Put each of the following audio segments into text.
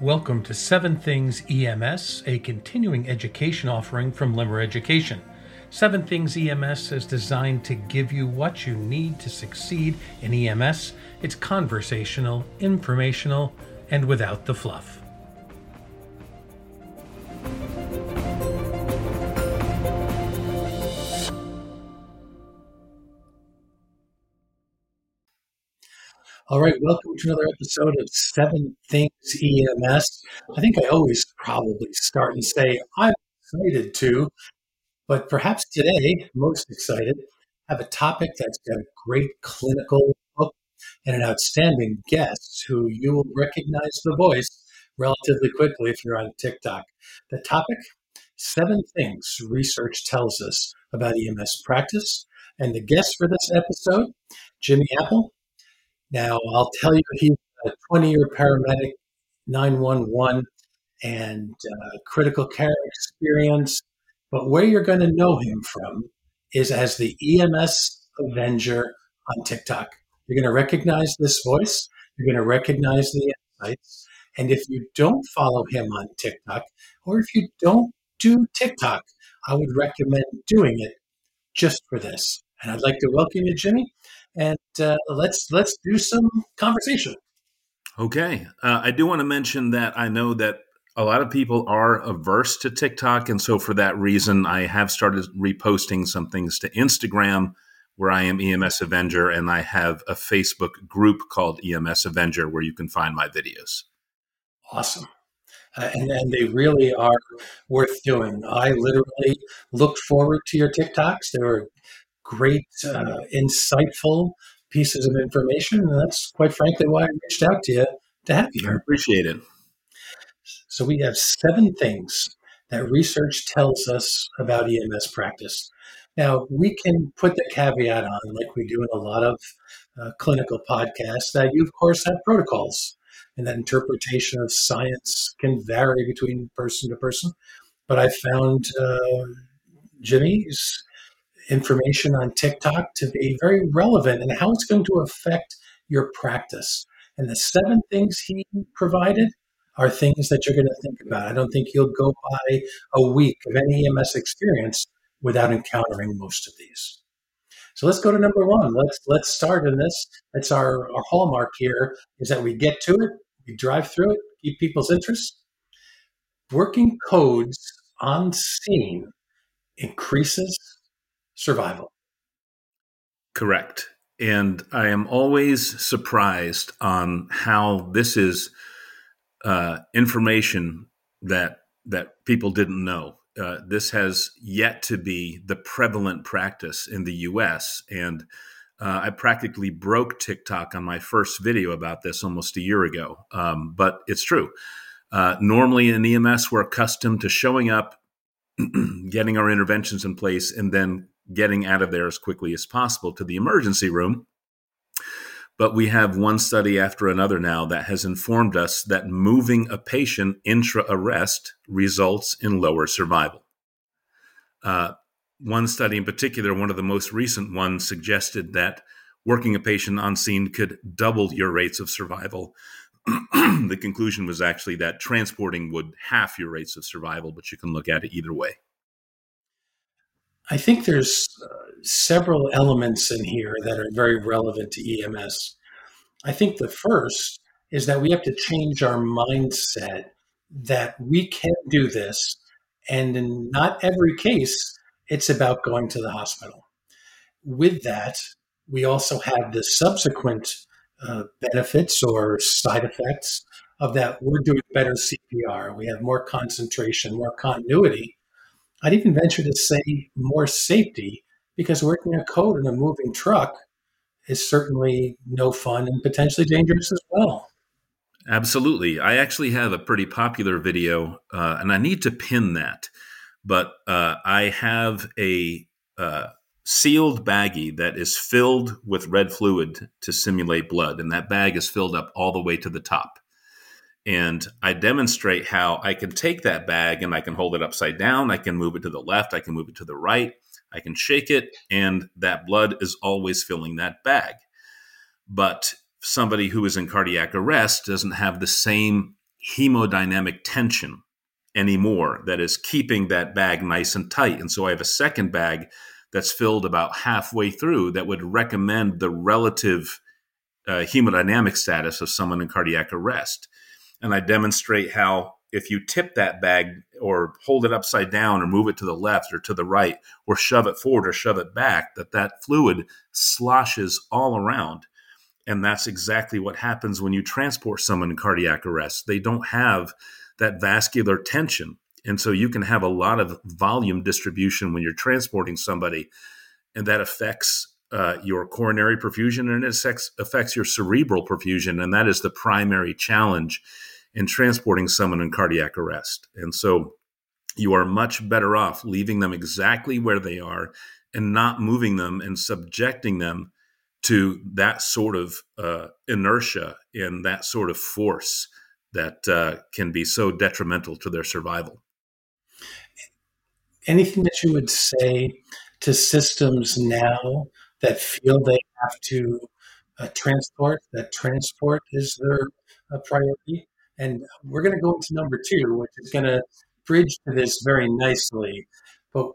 Welcome to Seven Things EMS, a continuing education offering from Limmer Education. Seven Things EMS is designed to give you what you need to succeed in EMS. It's conversational, informational, and without the fluff. All right, welcome to another episode of Seven Things EMS. I think I always probably start and say I'm excited to, but perhaps today, most excited, have a topic that's got a great clinical and an outstanding guest who you will recognize the voice relatively quickly if you're on TikTok. The topic Seven Things Research Tells Us About EMS Practice. And the guest for this episode, Jimmy Apple, now, I'll tell you, he's a 20 year paramedic, 911, and uh, critical care experience. But where you're going to know him from is as the EMS Avenger on TikTok. You're going to recognize this voice, you're going to recognize the insights. And if you don't follow him on TikTok, or if you don't do TikTok, I would recommend doing it just for this. And I'd like to welcome you, Jimmy and uh, let's let's do some conversation. Okay, uh, I do want to mention that I know that a lot of people are averse to TikTok, and so for that reason, I have started reposting some things to Instagram where I am EMS Avenger, and I have a Facebook group called EMS Avenger where you can find my videos. Awesome. Uh, and, and they really are worth doing. I literally look forward to your TikToks. They were great, uh, insightful pieces of information. And that's quite frankly why I reached out to you to have you I appreciate it. So we have seven things that research tells us about EMS practice. Now, we can put the caveat on, like we do in a lot of uh, clinical podcasts, that you, of course, have protocols, and that interpretation of science can vary between person to person. But I found uh, Jimmy's information on TikTok to be very relevant and how it's going to affect your practice. And the seven things he provided are things that you're going to think about. I don't think you'll go by a week of any EMS experience without encountering most of these. So let's go to number one. Let's let's start in this. It's our, our hallmark here is that we get to it, we drive through it, keep people's interest. Working codes on scene increases survival. Correct. And I am always surprised on how this is uh, information that that people didn't know. Uh, this has yet to be the prevalent practice in the U.S. And uh, I practically broke TikTok on my first video about this almost a year ago. Um, but it's true. Uh, normally in EMS, we're accustomed to showing up, getting our interventions in place, and then getting out of there as quickly as possible to the emergency room. But we have one study after another now that has informed us that moving a patient intra arrest results in lower survival. Uh, one study in particular, one of the most recent ones, suggested that working a patient on scene could double your rates of survival. the conclusion was actually that transporting would half your rates of survival, but you can look at it either way. I think there's uh, several elements in here that are very relevant to EMS. I think the first is that we have to change our mindset that we can do this. And in not every case, it's about going to the hospital. With that, we also have the subsequent uh, benefits or side effects of that we're doing better CPR. We have more concentration, more continuity I'd even venture to say more safety because working a code in a moving truck is certainly no fun and potentially dangerous as well. Absolutely. I actually have a pretty popular video, uh, and I need to pin that. But uh, I have a uh, sealed baggie that is filled with red fluid to simulate blood, and that bag is filled up all the way to the top and I demonstrate how I can take that bag and I can hold it upside down. I can move it to the left. I can move it to the right. I can shake it, and that blood is always filling that bag. But somebody who is in cardiac arrest doesn't have the same hemodynamic tension anymore that is keeping that bag nice and tight. And so I have a second bag that's filled about halfway through that would recommend the relative uh, hemodynamic status of someone in cardiac arrest. And I demonstrate how if you tip that bag or hold it upside down or move it to the left or to the right or shove it forward or shove it back, that that fluid sloshes all around. And that's exactly what happens when you transport someone in cardiac arrest. They don't have that vascular tension. And so you can have a lot of volume distribution when you're transporting somebody, and that affects uh, your coronary perfusion and it affects, your cerebral perfusion. And that is the primary challenge in transporting someone in cardiac arrest. And so you are much better off leaving them exactly where they are and not moving them and subjecting them to that sort of uh, inertia and that sort of force that uh, can be so detrimental to their survival. Anything that you would say to systems now that feel they have to uh, transport, that transport is their uh, priority? And we're going to go into number two, which is going to bridge to this very nicely. But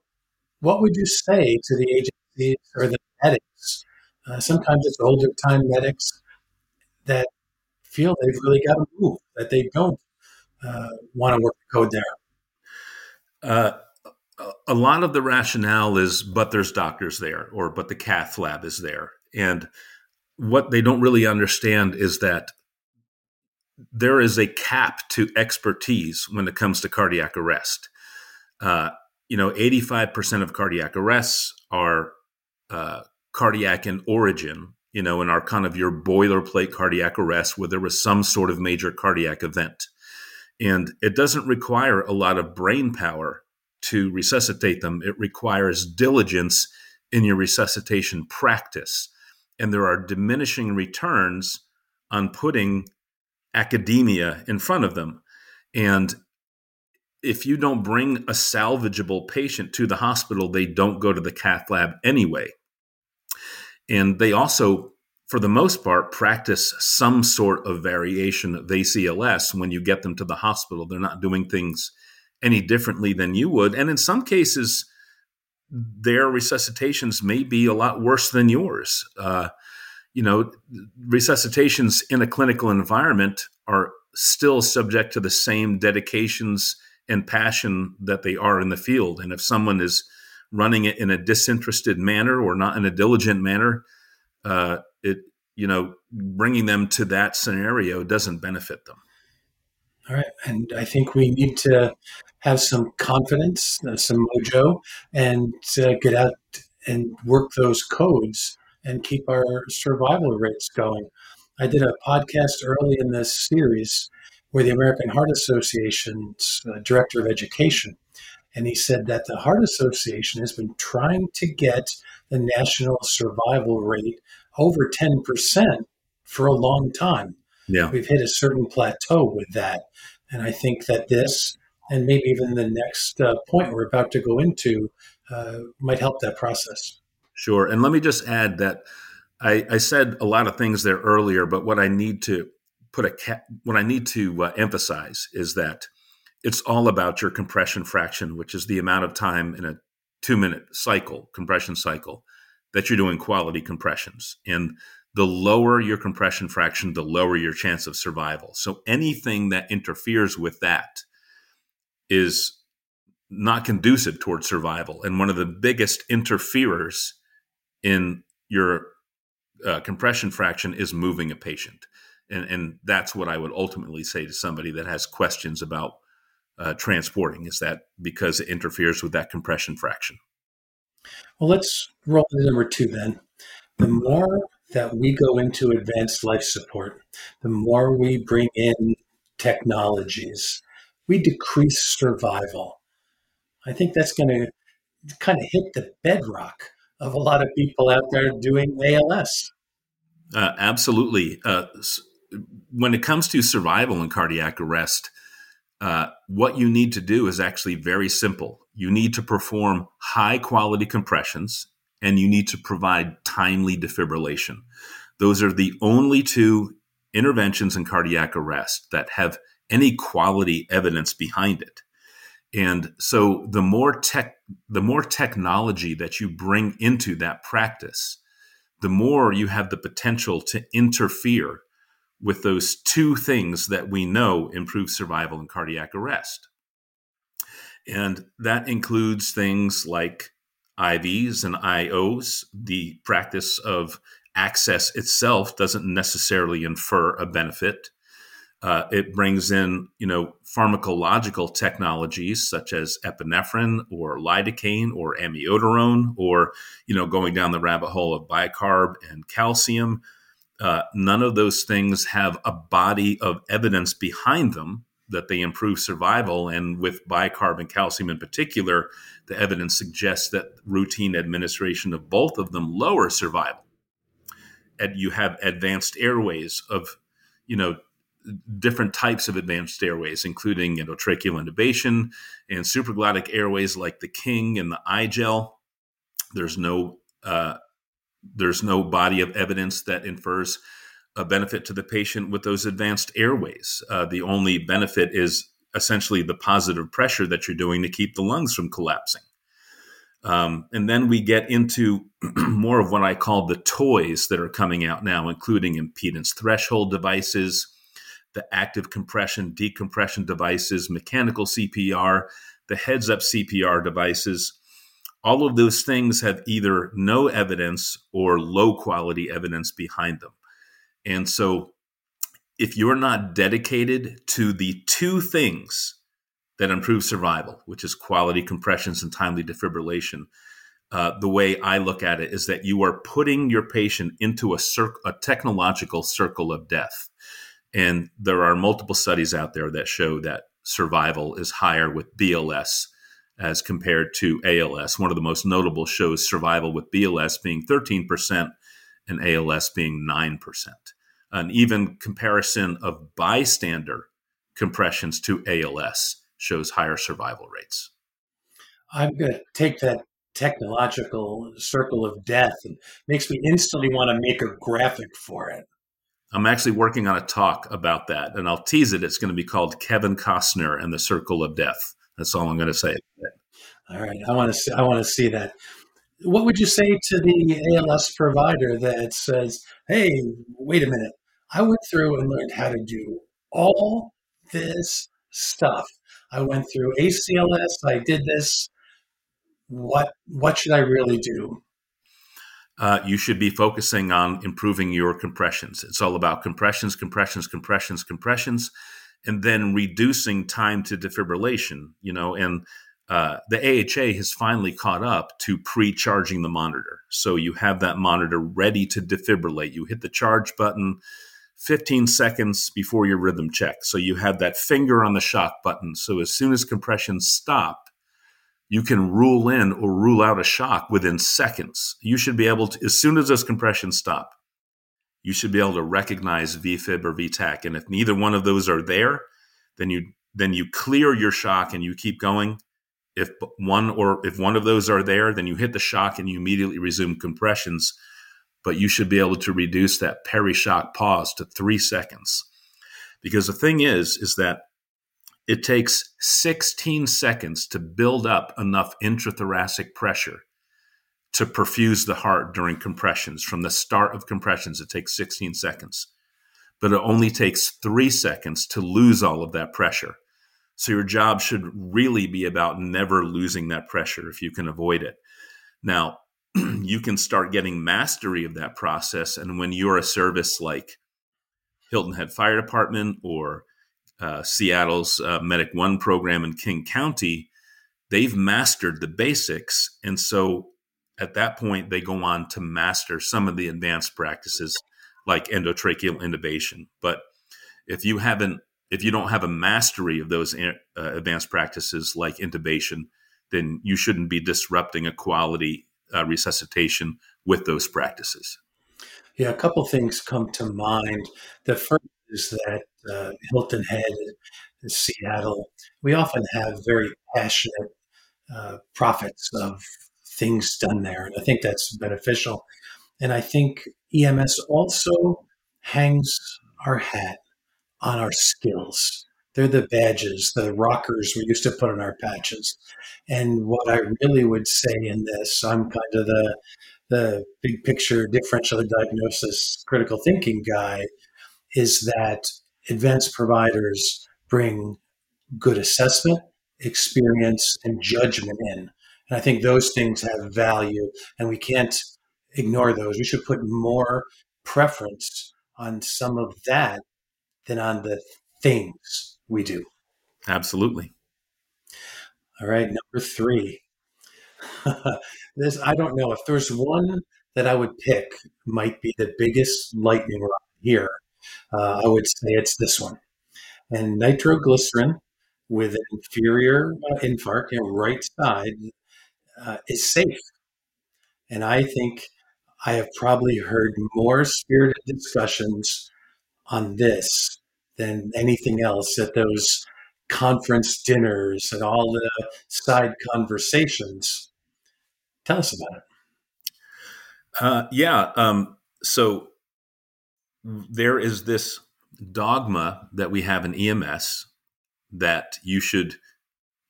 what would you say to the agencies or the medics? Uh, sometimes it's older time medics that feel they've really got to move, that they don't uh, want to work the code there. A lot of the rationale is, but there's doctors there, or but the cath lab is there. And what they don't really understand is that there is a cap to expertise when it comes to cardiac arrest. Uh, you know, 85% of cardiac arrests are uh, cardiac in origin, you know, and are kind of your boilerplate cardiac arrest where there was some sort of major cardiac event. And it doesn't require a lot of brain power to resuscitate them, it requires diligence in your resuscitation practice. And there are diminishing returns on putting academia in front of them. And if you don't bring a salvageable patient to the hospital, they don't go to the cath lab anyway. And they also, for the most part, practice some sort of variation of ACLS when you get them to the hospital. They're not doing things any differently than you would. And in some cases, their resuscitations may be a lot worse than yours. Uh, you know, resuscitations in a clinical environment are still subject to the same dedications and passion that they are in the field. And if someone is running it in a disinterested manner or not in a diligent manner, uh, it you know bringing them to that scenario doesn't benefit them. All right, and I think we need to have some confidence, uh, some mojo, and uh, get out and work those codes and keep our survival rates going. I did a podcast early in this series with the American Heart Association's uh, director of education. And he said that the Heart Association has been trying to get the national survival rate over 10% for a long time. Yeah. We've hit a certain plateau with that. And I think that this, and maybe even the next uh, point we're about to go into, uh, might help that process. Sure. And let me just add that I, I, said a lot of things there earlier, but what I need to put a what I need to uh, emphasize is that it's all about your compression fraction, which is the amount of time in a two minute cycle, compression cycle, that you're doing quality compressions. And the lower your compression fraction, the lower your chance of survival. So anything that interferes with that is not conducive towards survival. And one of the biggest interferers in your uh, compression fraction is moving a patient. And, and that's what I would ultimately say to somebody that has questions about uh, transporting is that because it interferes with that compression fraction. Well, let's roll to number two then. The more that we go into advanced life support, the more we bring in technologies, we decrease survival. I think that's going to kind of hit the bedrock of a lot of people out there doing ALS. Uh, absolutely. Uh, when it comes to survival in cardiac arrest, uh, what you need to do is actually very simple. You need to perform high quality compressions and you need to provide timely defibrillation. Those are the only two interventions in cardiac arrest that have any quality evidence behind it. And so the more tech, the more technology that you bring into that practice, the more you have the potential to interfere with those two things that we know improve survival in cardiac arrest. And that includes things like IVs and IOs. The practice of access itself doesn't necessarily infer a benefit. Uh, it brings in, you know, pharmacological technologies such as epinephrine or lidocaine or amiodarone, or you know, going down the rabbit hole of bicarb and calcium. Uh, none of those things have a body of evidence behind them that they improve survival. And with bicarb and calcium in particular, the evidence suggests that routine administration of both of them lower survival. And you have advanced airways of, you know, different types of advanced airways, including endotracheal intubation and supraglottic airways like the King and the iGel. There's no uh, there's no body of evidence that infers a benefit to the patient with those advanced airways. Uh, the only benefit is essentially the positive pressure that you're doing to keep the lungs from collapsing. Um, and then we get into more of what I call the toys that are coming out now, including impedance threshold devices, the active compression, decompression devices, mechanical CPR, the heads up CPR devices. All of those things have either no evidence or low quality evidence behind them. And so, if you're not dedicated to the two things that improve survival, which is quality compressions and timely defibrillation, uh, the way I look at it is that you are putting your patient into a, cir- a technological circle of death. And there are multiple studies out there that show that survival is higher with BLS as compared to ALS. One of the most notable shows survival with BLS being 13% and ALS being 9%. An even comparison of bystander compressions to ALS shows higher survival rates. I'm going to take that technological circle of death and makes me instantly want to make a graphic for it. I'm actually working on a talk about that, and I'll tease it. It's going to be called Kevin Costner and the Circle of Death. That's all I'm going to say. All right, I want to see. I want to see that. What would you say to the ALS provider that says, "Hey, wait a minute. I went through and learned how to do all this stuff. I went through ACLS. I did this. What what should I really do?" uh, you should be focusing on improving your compressions. It's all about compressions, compressions, compressions, compressions, and then reducing time to defibrillation. You know, and uh, the AHA has finally caught up to pre-charging the monitor, so you have that monitor ready to defibrillate. You hit the charge button. 15 seconds before your rhythm check. So you have that finger on the shock button. So as soon as compressions stop, you can rule in or rule out a shock within seconds. You should be able to, as soon as those compressions stop, you should be able to recognize VFib or VTach. And if neither one of those are there, then you then you clear your shock and you keep going. If one or if one of those are there, then you hit the shock and you immediately resume compressions. But you should be able to reduce that peri-shock pause to three seconds. Because the thing is, is that it takes 16 seconds to build up enough intrathoracic pressure to perfuse the heart during compressions. From the start of compressions, it takes 16 seconds. But it only takes three seconds to lose all of that pressure. So your job should really be about never losing that pressure if you can avoid it. Now, you can start getting mastery of that process. And when you're a service like Hilton Head Fire Department or uh, Seattle's uh, Medic One program in King County, they've mastered the basics. And so at that point, they go on to master some of the advanced practices like endotracheal intubation. But if you haven't, if you don't have a mastery of those uh, advanced practices like intubation, then you shouldn't be disrupting a quality uh, resuscitation with those practices. Yeah, a couple things come to mind. The first is that uh, Hilton Head in Seattle, we often have very passionate uh, prophets of things done there. And I think that's beneficial. And I think EMS also hangs our hat on our skills. They're the badges, the rockers we used to put on our patches. And what I really would say in this, I'm kind of the the big picture differential diagnosis critical thinking guy, is that advanced providers bring good assessment, experience, and judgment in. And I think those things have value, and we can't ignore those. We should put more preference on some of that than on the things we do. Absolutely. All right, number three. this I don't know if there's one that I would pick might be the biggest lightning rod here. Uh, I would say it's this one. And nitroglycerin with an inferior uh, infarct, know, right side, uh, is safe. And I think I have probably heard more spirited discussions on this than anything else at those conference dinners and all the side conversations. Tell us about it. Uh, yeah. Um, so there is this dogma that we have in EMS that you should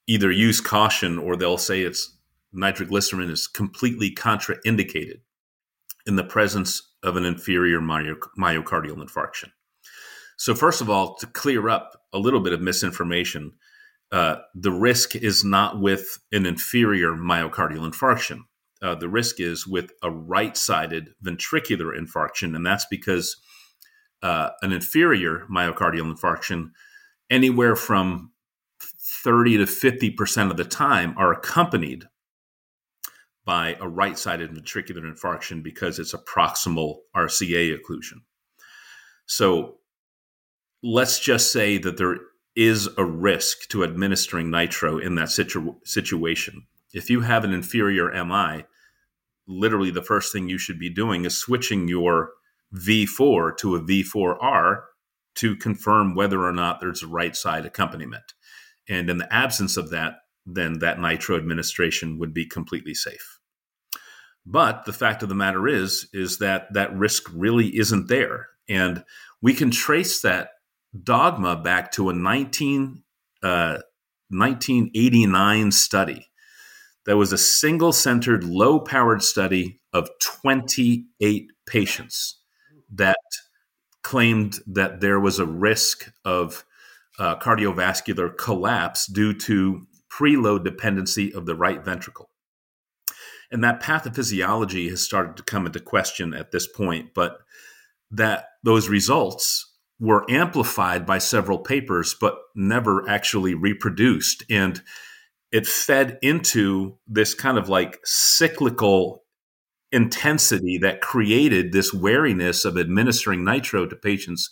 either use caution or they'll say it's nitroglycerin is completely contraindicated in the presence of an inferior myocardial infarction. So, first of all, to clear up a little bit of misinformation, uh, the risk is not with an inferior myocardial infarction. Uh, the risk is with a right sided ventricular infarction, and that's because uh, an inferior myocardial infarction, anywhere from 30 to 50% of the time, are accompanied by a right sided ventricular infarction because it's a proximal RCA occlusion. So let's just say that there is a risk to administering nitro in that situ- situation. If you have an inferior MI, literally the first thing you should be doing is switching your V4 to a V4R to confirm whether or not there's a right side accompaniment. And in the absence of that, then that nitro administration would be completely safe. But the fact of the matter is, is that that risk really isn't there. And we can trace that dogma back to a 19, uh, 1989 study that was a single centered, low powered study of 28 patients that claimed that there was a risk of uh, cardiovascular collapse due to preload dependency of the right ventricle. And that pathophysiology has started to come into question at this point, but that those results were amplified by several papers, but never actually reproduced. And it fed into this kind of like cyclical intensity that created this wariness of administering nitro to patients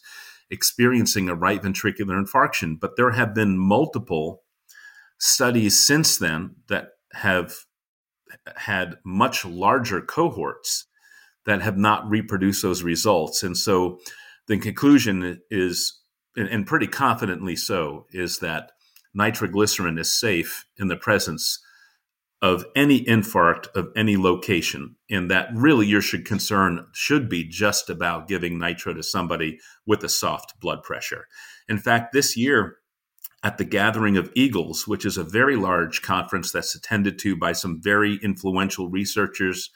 experiencing a right ventricular infarction. But there have been multiple studies since then that have had much larger cohorts that have not reproduced those results. And so the conclusion is, and pretty confidently so, is that nitroglycerin is safe in the presence of any infarct of any location and that really your should concern should be just about giving nitro to somebody with a soft blood pressure. In fact this year at the gathering of eagles which is a very large conference that's attended to by some very influential researchers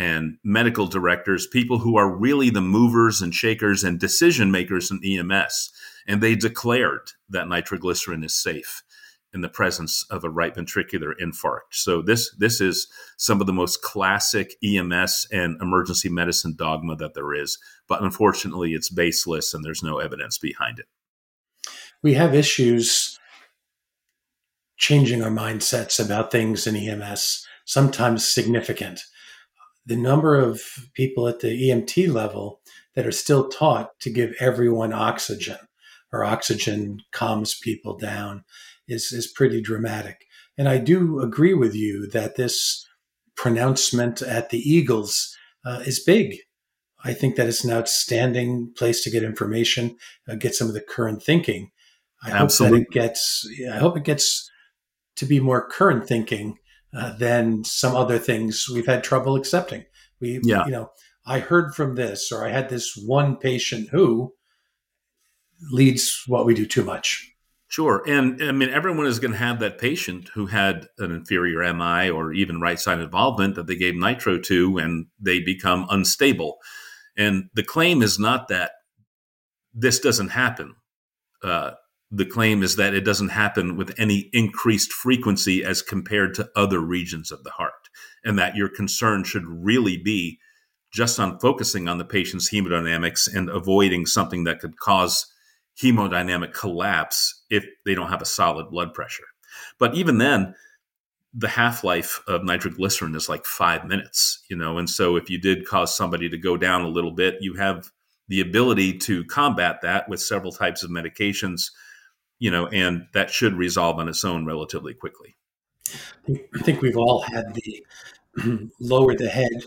and medical directors people who are really the movers and shakers and decision makers in ems and they declared that nitroglycerin is safe in the presence of a right ventricular infarct. So this this is some of the most classic EMS and emergency medicine dogma that there is, but unfortunately it's baseless and there's no evidence behind it. We have issues changing our mindsets about things in EMS, sometimes significant. The number of people at the EMT level that are still taught to give everyone oxygen or oxygen calms people down is is pretty dramatic. And I do agree with you that this pronouncement at the Eagles uh, is big. I think that it's an outstanding place to get information, uh, get some of the current thinking. I Absolutely. hope that it gets. I hope it gets to be more current thinking uh, than some other things we've had trouble accepting. We, yeah. you know, I heard from this, or I had this one patient who leads what we do too much. Sure. And I mean, everyone is going to have that patient who had an inferior MI or even right side involvement that they gave nitro to and they become unstable. And the claim is not that this doesn't happen. Uh, the claim is that it doesn't happen with any increased frequency as compared to other regions of the heart, and that your concern should really be just on focusing on the patient's hemodynamics and avoiding something that could cause hemodynamic collapse if they don't have a solid blood pressure. But even then, the half life of nitroglycerin is like five minutes, you know, and so if you did cause somebody to go down a little bit, you have the ability to combat that with several types of medications, you know, and that should resolve on its own relatively quickly. I think we've all had the lower the head,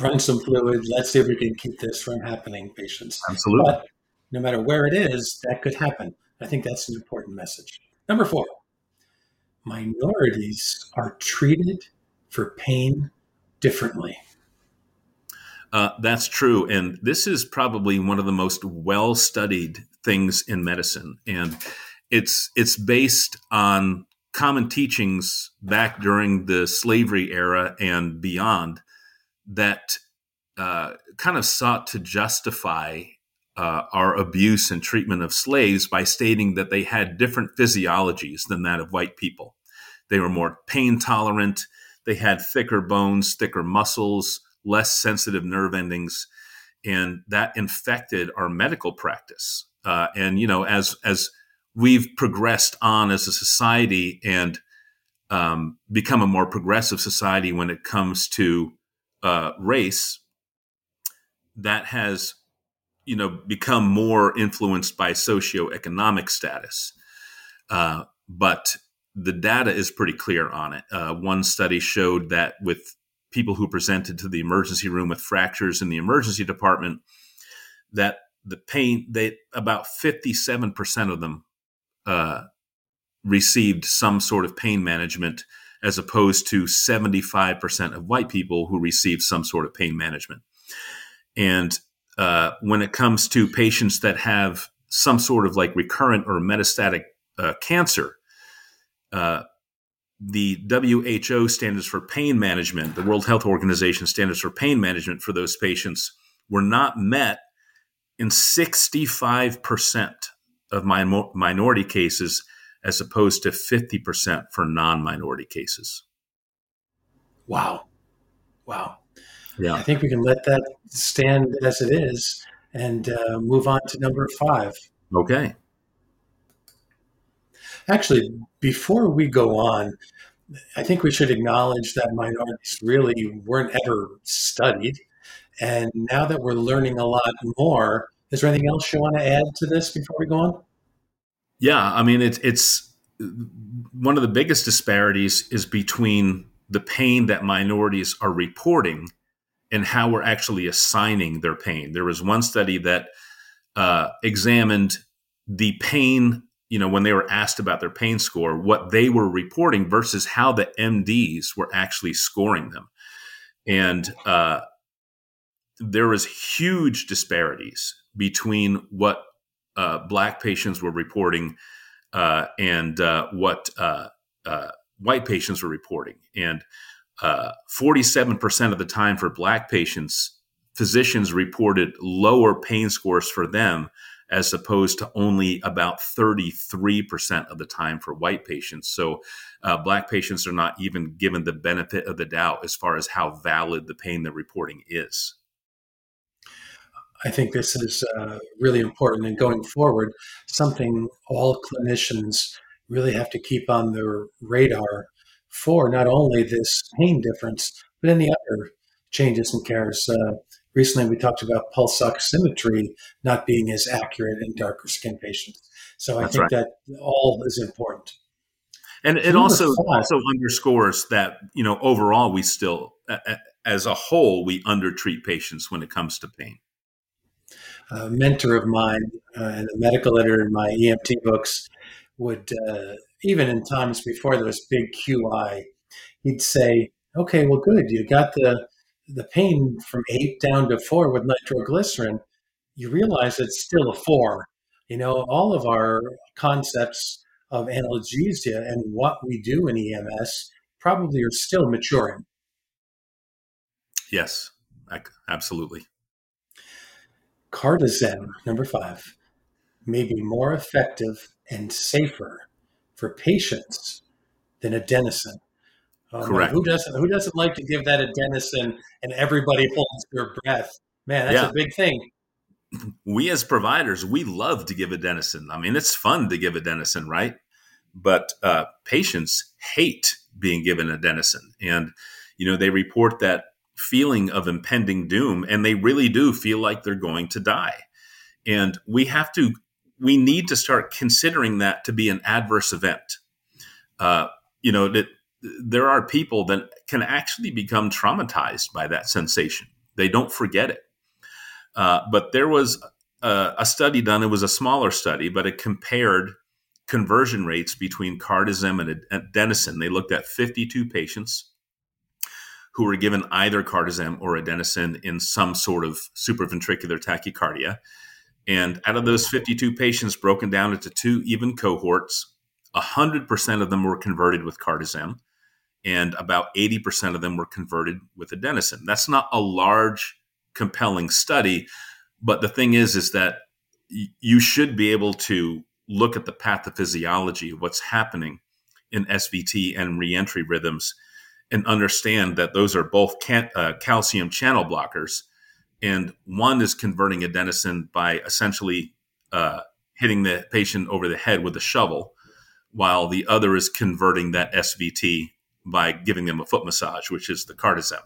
run some fluid, let's see if we can keep this from happening, patients. Absolutely. But no matter where it is, that could happen. I think that's an important message. Number four, minorities are treated for pain differently. Uh, that's true. And this is probably one of the most well studied things in medicine. And it's, it's based on common teachings back during the slavery era and beyond that uh, kind of sought to justify uh, our abuse and treatment of slaves by stating that they had different physiologies than that of white people. They were more pain tolerant, they had thicker bones, thicker muscles, less sensitive nerve endings, and that infected our medical practice. Uh, and you know, as as we've progressed on as a society and um, become a more progressive society when it comes to uh, race, that has you know become more influenced by socioeconomic status. Uh, but the data is pretty clear on it. Uh, one study showed that with people who presented to the emergency room with fractures in the emergency department, that the pain they about 57% of them uh, received some sort of pain management as opposed to 75% of white people who received some sort of pain management. And uh, when it comes to patients that have some sort of like recurrent or metastatic uh, cancer, uh, the WHO standards for pain management, the World Health Organization standards for pain management for those patients were not met in 65% of my minority cases, as opposed to 50% for non minority cases. Wow. Wow. Yeah. I think we can let that stand as it is and uh, move on to number five. Okay. Actually, before we go on, I think we should acknowledge that minorities really weren't ever studied. And now that we're learning a lot more, is there anything else you want to add to this before we go on? Yeah, I mean, it's it's one of the biggest disparities is between the pain that minorities are reporting and how we're actually assigning their pain. There was one study that uh, examined the pain, you know, when they were asked about their pain score, what they were reporting versus how the MDs were actually scoring them. And uh, there was huge disparities between what uh, black patients were reporting uh, and uh, what uh, white patients were reporting. And 47% uh, of the time for black patients, physicians reported lower pain scores for them as opposed to only about 33% of the time for white patients. So, uh, black patients are not even given the benefit of the doubt as far as how valid the pain they're reporting is. I think this is uh, really important. And going forward, something all clinicians really have to keep on their radar for not only this pain difference, but any other changes in cares. Uh, recently, we talked about pulse oximetry not being as accurate in darker skin patients. So I That's think right. that all is important. And it also also underscores that you know overall we still, as a whole, we undertreat patients when it comes to pain. A mentor of mine uh, and a medical editor in my EMT books would uh, even in times before there was big QI, he'd say, "Okay, well, good. You got the the pain from eight down to four with nitroglycerin. You realize it's still a four. You know, all of our concepts of analgesia and what we do in EMS probably are still maturing. Yes, absolutely. Cardizem, number five, may be more effective and safer for patients than adenosine. Um, Correct. Who doesn't Who doesn't like to give that adenosine and everybody holds their breath? Man, that's Yeah. a big thing. we as providers we love to give adenosine i mean it's fun to give adenosine right but uh, patients hate being given adenosine and you know they report that feeling of impending doom and they really do feel like they're going to die and we have to we need to start considering that to be an adverse event uh, you know that there are people that can actually become traumatized by that sensation they don't forget it uh, but there was a, a, study done. It was a smaller study, but it compared conversion rates between cardizem and adenosine. They looked at 52 patients who were given either cardizem or adenosine in some sort of supraventricular tachycardia. And out of those 52 patients, broken down into two even cohorts, 100% of them were converted with cardizem, and about 80% of them were converted with adenosine. That's not a large compelling study. But the thing is, is that you should be able to look at the pathophysiology of what's happening in SVT and reentry rhythms and understand that those are both can- uh, calcium channel blockers. And one is converting adenosine by essentially uh, hitting the patient over the head with a shovel, while the other is converting that SVT by giving them a foot massage, which is the cardizem.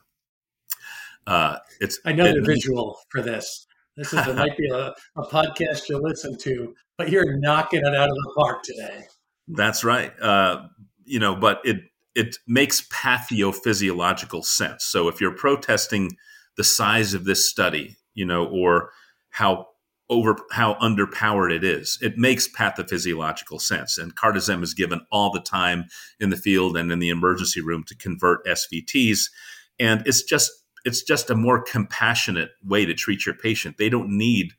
Uh, it's another it, visual for this. This is it might be a, a podcast you listen to, but you're knocking it out of the park today. That's right. Uh, you know, but it it makes pathophysiological sense. So if you're protesting the size of this study, you know, or how over how underpowered it is, it makes pathophysiological sense. And cardizem is given all the time in the field and in the emergency room to convert SVTs, and it's just it's just a more compassionate way to treat your patient. They don't need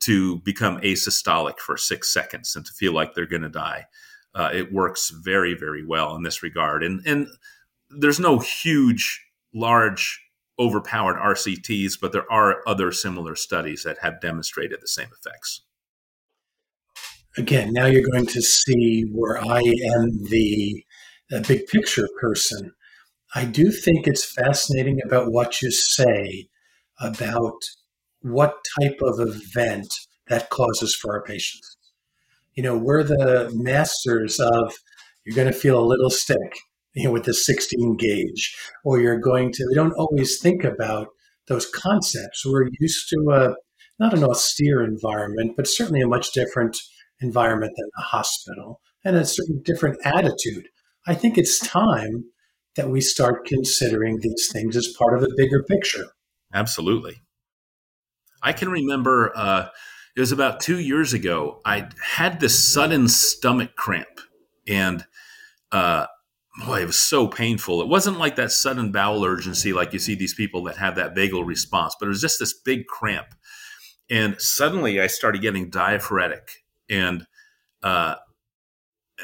to become asystolic for six seconds and to feel like they're going to die. Uh, it works very, very well in this regard. And and there's no huge, large, overpowered RCTs, but there are other similar studies that have demonstrated the same effects. Again, now you're going to see where I am the, the big picture person I do think it's fascinating about what you say about what type of event that causes for our patients. You know, we're the masters of you're going to feel a little stick, you know, with the 16 gauge, or you're going to, we don't always think about those concepts. We're used to a, not an austere environment, but certainly a much different environment than a hospital and a certain different attitude. I think it's time that we start considering these things as part of a bigger picture. Absolutely. I can remember uh, it was about two years ago. I had this sudden stomach cramp, and uh, boy, it was so painful. It wasn't like that sudden bowel urgency like you see these people that have that vagal response, but it was just this big cramp. And suddenly I started getting diaphoretic, and uh,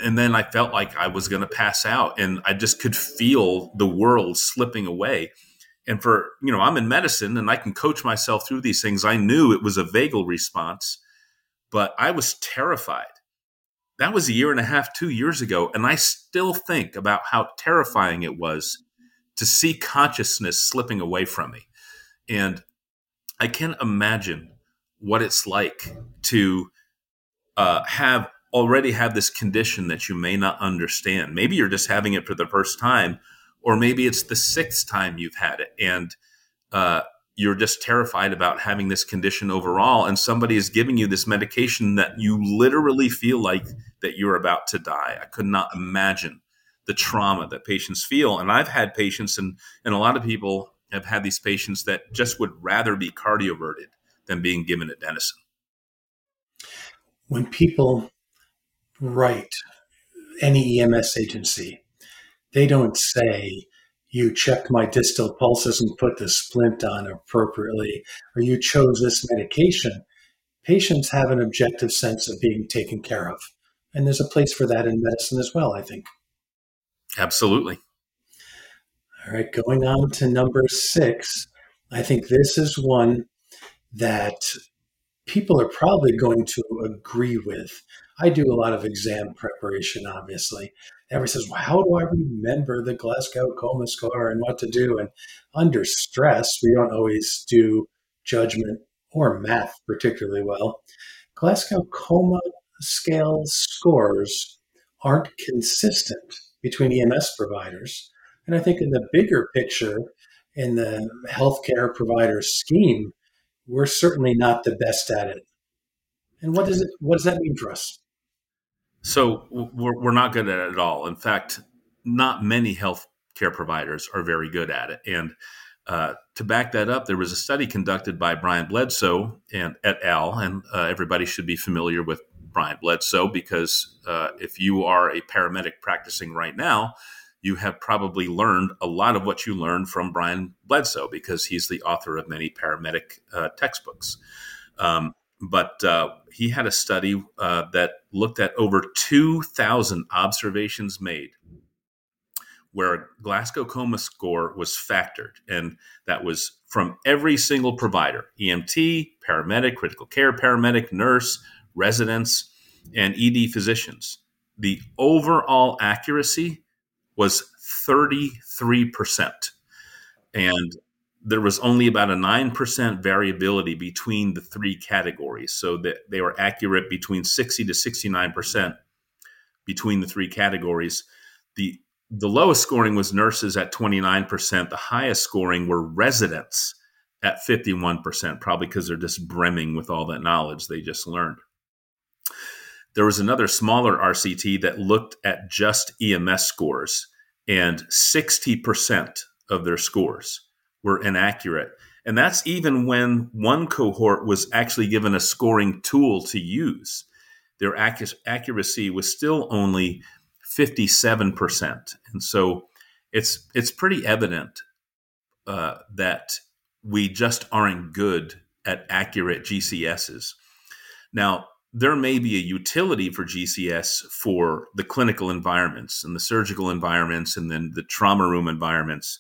and then I felt like I was going to pass out and I just could feel the world slipping away. And for, you know, I'm in medicine and I can coach myself through these things. I knew it was a vagal response, but I was terrified. That was a year and a half, two years ago. And I still think about how terrifying it was to see consciousness slipping away from me. And I can't imagine what it's like to uh, have already have this condition that you may not understand. Maybe you're just having it for the first time, or maybe it's the sixth time you've had it, and uh, you're just terrified about having this condition overall. And somebody is giving you this medication that you literally feel like that you're about to die. I could not imagine the trauma that patients feel. And I've had patients, and and a lot of people have had these patients that just would rather be cardioverted than being given adenosine. When people write any EMS agency, they don't say, you checked my distal pulses and put the splint on appropriately, or you chose this medication. Patients have an objective sense of being taken care of. And there's a place for that in medicine as well, I think. Absolutely. All right, going on to number six. I think this is one that people are probably going to agree with. I do a lot of exam preparation, obviously. Everybody says, well, how do I remember the Glasgow coma score and what to do? And under stress, we don't always do judgment or math particularly well. Glasgow coma scale scores aren't consistent between EMS providers. And I think in the bigger picture, in the healthcare provider scheme, we're certainly not the best at it. And what does it what does that mean for us? So we're, we're not good at it at all. In fact, not many healthcare providers are very good at it. And uh, to back that up, there was a study conducted by Brian Bledsoe and et al. And uh, everybody should be familiar with Brian Bledsoe because uh, if you are a paramedic practicing right now, you have probably learned a lot of what you learned from Brian Bledsoe because he's the author of many paramedic uh, textbooks. Um, but uh, he had a study uh, that looked at over 2,000 observations made where a Glasgow coma score was factored. And that was from every single provider EMT, paramedic, critical care paramedic, nurse, residents, and ED physicians. The overall accuracy was 33%. And there was only about a 9% variability between the three categories. So that they were accurate between 60 to 69% between the three categories. The the lowest scoring was nurses at 29%. The highest scoring were residents at 51%, probably because they're just brimming with all that knowledge they just learned. There was another smaller RCT that looked at just EMS scores, and 60% of their scores were inaccurate. And that's even when one cohort was actually given a scoring tool to use. Their accuracy was still only 57%. And so it's, it's pretty evident uh, that we just aren't good at accurate GCSs. Now, there may be a utility for GCS for the clinical environments and the surgical environments and then the trauma room environments,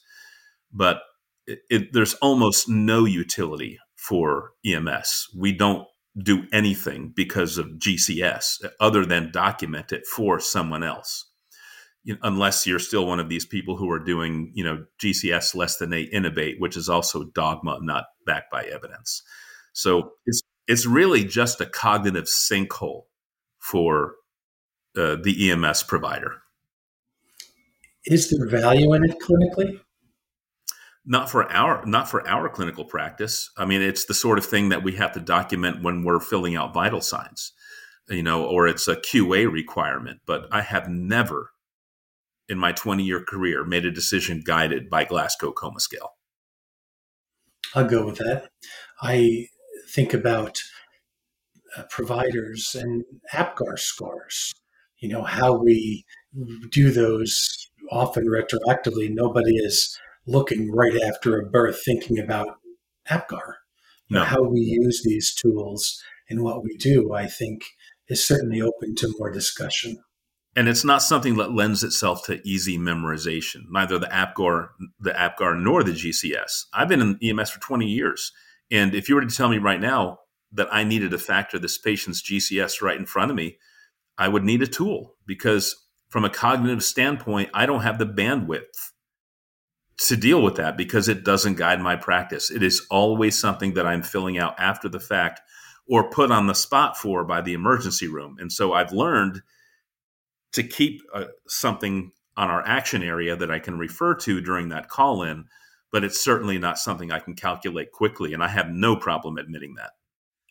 but it, it, there's almost no utility for EMS. We don't do anything because of GCS other than document it for someone else. You know, unless you're still one of these people who are doing, you know, GCS less than eight intubate, which is also dogma, not backed by evidence. So it's it's really just a cognitive sinkhole for uh, the EMS provider. Is there value in it clinically? Not for our not for our clinical practice. I mean, it's the sort of thing that we have to document when we're filling out vital signs, you know, or it's a QA requirement. But I have never, in my 20 year career, made a decision guided by Glasgow Coma Scale. I'll go with that. I think about uh, providers and APGAR scores, you know, how we do those often retroactively. Nobody is looking right after a birth thinking about APGAR. No. How we use these tools and what we do, I think, is certainly open to more discussion. And it's not something that lends itself to easy memorization, neither the APGAR, the APGAR nor the GCS. I've been in EMS for 20 years. And if you were to tell me right now that I needed to factor this patient's GCS right in front of me, I would need a tool because from a cognitive standpoint, I don't have the bandwidth to deal with that because it doesn't guide my practice. It is always something that I'm filling out after the fact or put on the spot for by the emergency room. And so I've learned to keep uh, something on our action area that I can refer to during that call in but it's certainly not something I can calculate quickly. And I have no problem admitting that.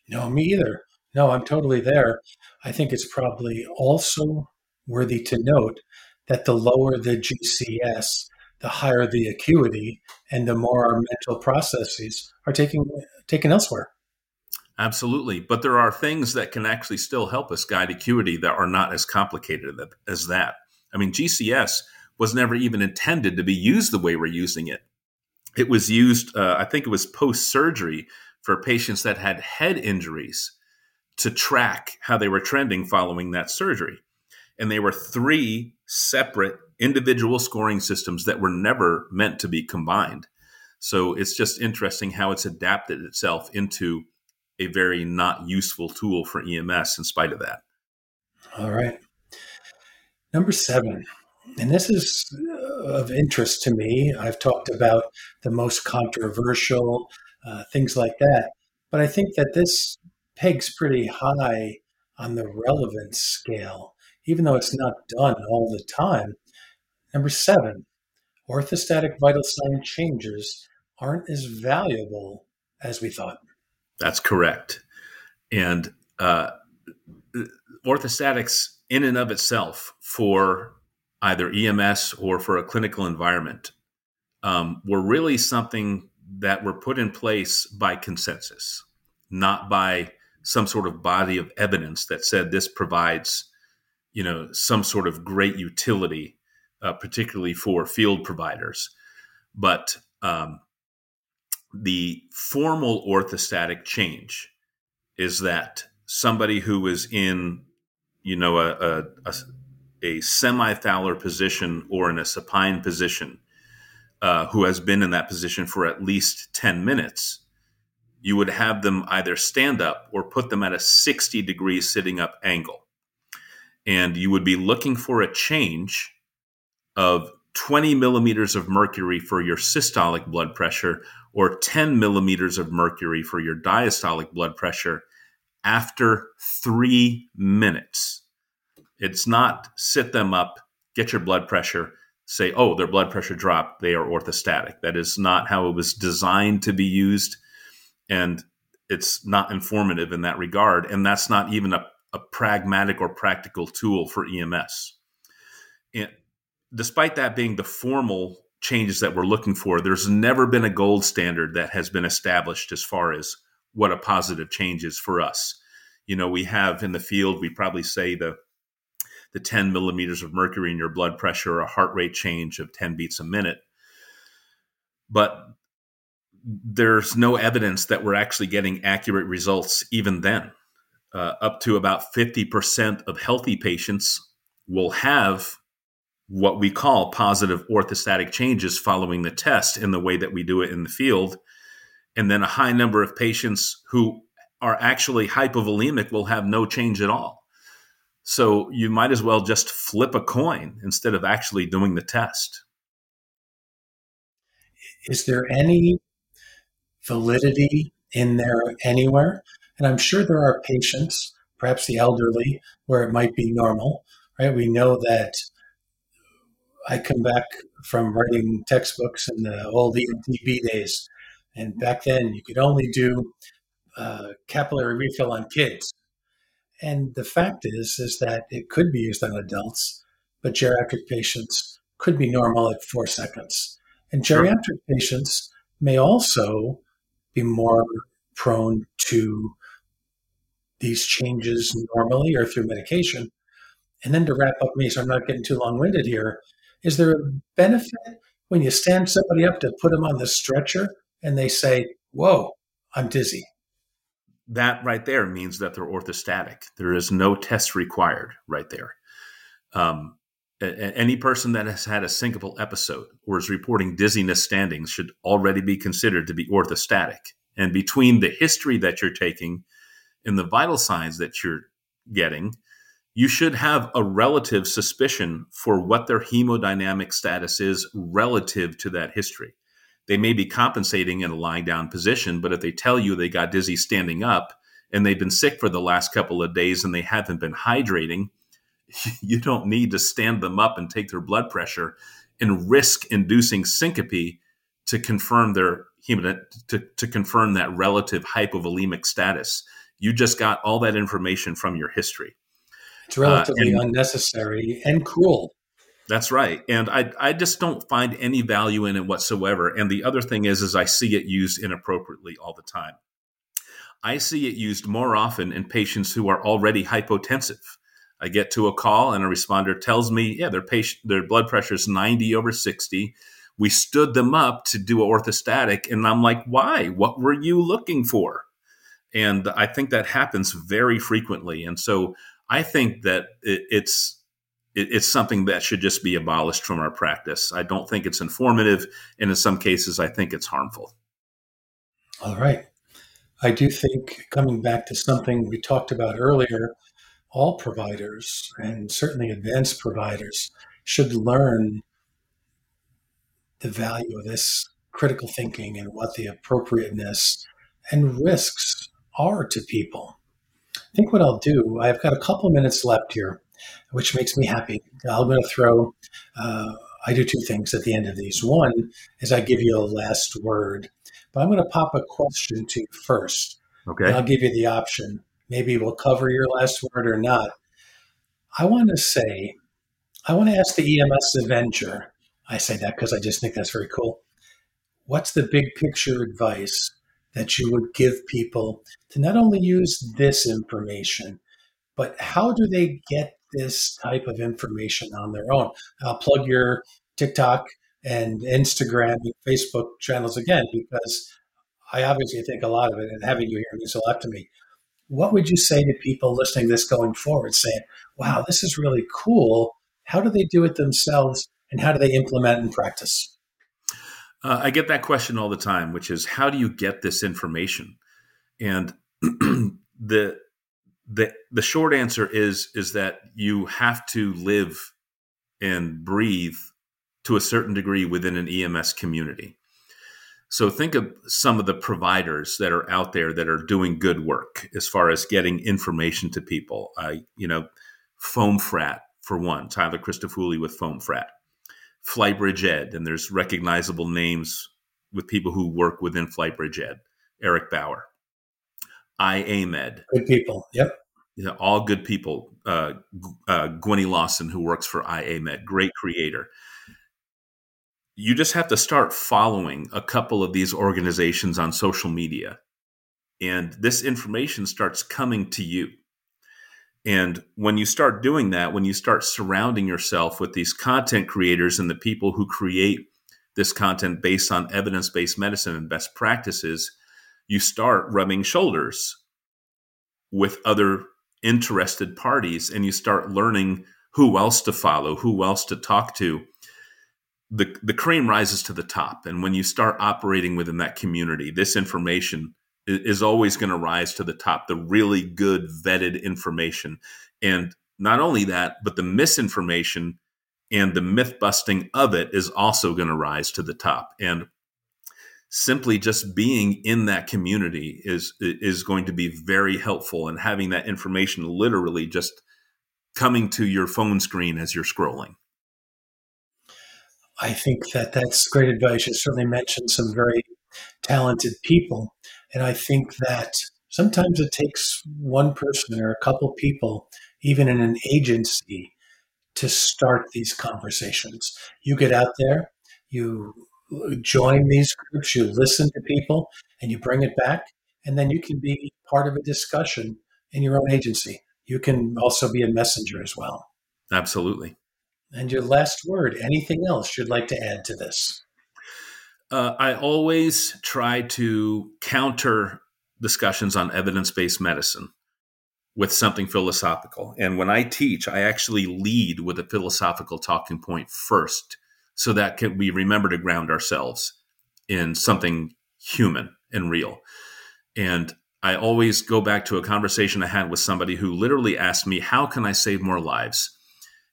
No, me either. No, I'm totally there. I think it's probably also worthy to note that the lower the GCS, the higher the acuity, and the more our mental processes are taking taken elsewhere. Absolutely. But there are things that can actually still help us guide acuity that are not as complicated as that. I mean, GCS was never even intended to be used the way we're using it it was used, uh, I think it was post surgery for patients that had head injuries to track how they were trending following that surgery. And they were three separate individual scoring systems that were never meant to be combined. So it's just interesting how it's adapted itself into a very not useful tool for EMS in spite of that. All right. Number seven, and this is uh, of interest to me. I've talked about the most controversial, uh, things like that. But I think that this pegs pretty high on the relevance scale, even though it's not done all the time. Number seven, orthostatic vital sign changes aren't as valuable as we thought. That's correct. And uh, orthostatics, in and of itself, for either EMS or for a clinical environment, um, were really something that were put in place by consensus, not by some sort of body of evidence that said this provides, you know, some sort of great utility, uh, particularly for field providers. But um, the formal orthostatic change is that somebody who is in, you know, a, a, a, a semi-Fowler position or in a supine position, uh, who has been in that position for at least 10 minutes, you would have them either stand up or put them at a 60 degree sitting up angle. And you would be looking for a change of 20 millimeters of mercury for your systolic blood pressure or 10 millimeters of mercury for your diastolic blood pressure after three minutes. It's not sit them up, get your blood pressure, say, oh, their blood pressure dropped, they are orthostatic. That is not how it was designed to be used. And it's not informative in that regard. And that's not even a, a pragmatic or practical tool for EMS. And despite that being the formal changes that we're looking for, there's never been a gold standard that has been established as far as what a positive change is for us. You know, we have in the field, we probably say the the 10 millimeters of mercury in your blood pressure, or a heart rate change of 10 beats a minute. But there's no evidence that we're actually getting accurate results even then. Uh, up to about 50% of healthy patients will have what we call positive orthostatic changes following the test in the way that we do it in the field. And then a high number of patients who are actually hypovolemic will have no change at all. So you might as well just flip a coin instead of actually doing the test. Is there any validity in there anywhere? And I'm sure there are patients, perhaps the elderly, where it might be normal, right? We know that I come back from writing textbooks in the old EMTB days. And back then, you could only do uh, capillary refill on kids. And the fact is, is that it could be used on adults, but geriatric patients could be normal at four seconds. And geriatric sure. patients may also be more prone to these changes normally or through medication. And then to wrap up me, so I'm not getting too long winded here, is there a benefit when you stand somebody up to put them on the stretcher and they say, Whoa, I'm dizzy? That right there means that they're orthostatic. There is no test required right there. Um, any person that has had a syncopal episode or is reporting dizziness standing should already be considered to be orthostatic. And between the history that you're taking and the vital signs that you're getting, you should have a relative suspicion for what their hemodynamic status is relative to that history. They may be compensating in a lying down position, but if they tell you they got dizzy standing up and they've been sick for the last couple of days and they haven't been hydrating, you don't need to stand them up and take their blood pressure and risk inducing syncope to confirm their to, to confirm that relative hypovolemic status. You just got all that information from your history. It's relatively uh, and, unnecessary and cruel. That's right. And I, I just don't find any value in it whatsoever. And the other thing is, is I see it used inappropriately all the time. I see it used more often in patients who are already hypotensive. I get to a call and a responder tells me, yeah, their patient, their blood pressure is 90 over 60. We stood them up to do orthostatic. And I'm like, why? What were you looking for? And I think that happens very frequently. And so I think that it, it's it, it's something that should just be abolished from our practice. I don't think it's informative, and in some cases, I think it's harmful. All right. I do think coming back to something we talked about earlier, all providers and certainly advanced providers should learn the value of this critical thinking and what the appropriateness and risks are to people. I think what I'll do, I've got a couple minutes left here, which makes me happy. I'm going to throw, uh, I do two things at the end of these. One is I give you a last word, but I'm going to pop a question to you first. Okay. And I'll give you the option. Maybe we'll cover your last word or not. I want to say, I want to ask the EMS Avenger. I say that because I just think that's very cool. What's the big picture advice that you would give people to not only use this information, but how do they get this type of information on their own? I'll plug your TikTok and Instagram and Facebook channels again because I obviously think a lot of it, and having you here means a lot to me. What would you say to people listening this going forward, saying, wow, this is really cool? How do they do it themselves, and how do they implement and practice? Uh, I get that question all the time, which is how do you get this information? And the the the short answer is is that you have to live and breathe to a certain degree within an EMS community. So think of some of the providers that are out there that are doing good work as far as getting information to people. Uh, you know, FOAMfrat for one, Tyler Christifulli with FOAMfrat. Flybridge Ed, and there's recognizable names with people who work within FlightBridgeED. Eric Bauer, IAMED. Good people. Yep. You know, all good people. Uh, uh, Gwenny Lawson, who works for IAMED, great creator. You just have to start following a couple of these organizations on social media, and this information starts coming to you. And when you start doing that, when you start surrounding yourself with these content creators and the people who create this content based on evidence based medicine and best practices, you start rubbing shoulders with other interested parties and you start learning who else to follow, who else to talk to. The, the cream rises to the top. And when you start operating within that community, this information is always going to rise to the top the really good vetted information and not only that but the misinformation and the myth busting of it is also going to rise to the top and simply just being in that community is is going to be very helpful and having that information literally just coming to your phone screen as you're scrolling I think that that's great advice. You certainly mentioned some very talented people. And I think that sometimes it takes one person or a couple people, even in an agency, to start these conversations. You get out there, you join these groups, you listen to people, and you bring it back. And then you can be part of a discussion in your own agency. You can also be a messenger as well. Absolutely. And your last word, anything else you'd like to add to this? Uh, I always try to counter discussions on evidence based medicine with something philosophical. And when I teach, I actually lead with a philosophical talking point first so that can, we remember to ground ourselves in something human and real. And I always go back to a conversation I had with somebody who literally asked me, How can I save more lives?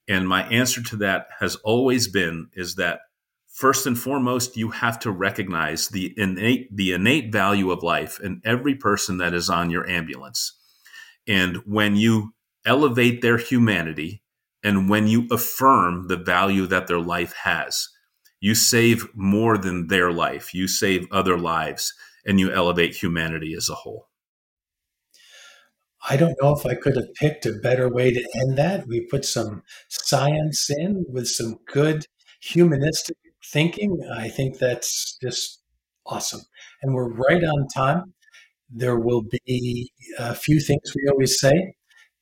And my answer to that has always been is that first and foremost, you have to recognize the innate the innate value of life in every person that is on your ambulance. And when you elevate their humanity and when you affirm the value that their life has, you save more than their life. You save other lives and you elevate humanity as a whole. I don't know if I could have picked a better way to end that. We put some science in with some good humanistic thinking. I think that's just awesome. And we're right on time. There will be a few things we always say.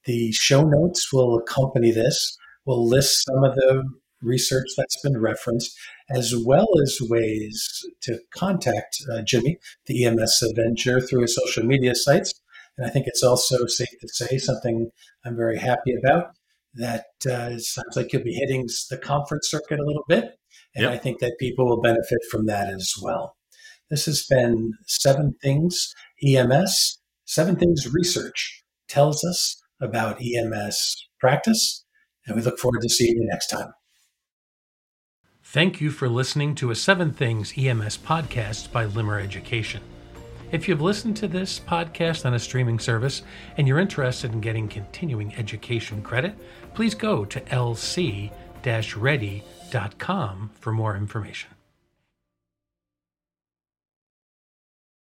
The show notes will accompany this. We'll list some of the research that's been referenced, as well as ways to contact uh, Jimmy, the EMS Avenger, through his social media sites. And I think it's also safe to say something I'm very happy about that uh, sounds like you'll be hitting the conference circuit a little bit. And Yep. I think that people will benefit from that as well. This has been Seven Things EMS, Seven Things Research tells us about EMS practice. And we look forward to seeing you next time. Thank you for listening to a Seven Things EMS podcast by Limmer Education. If you've listened to this podcast on a streaming service and you're interested in getting continuing education credit, please go to lc ready.com for more information.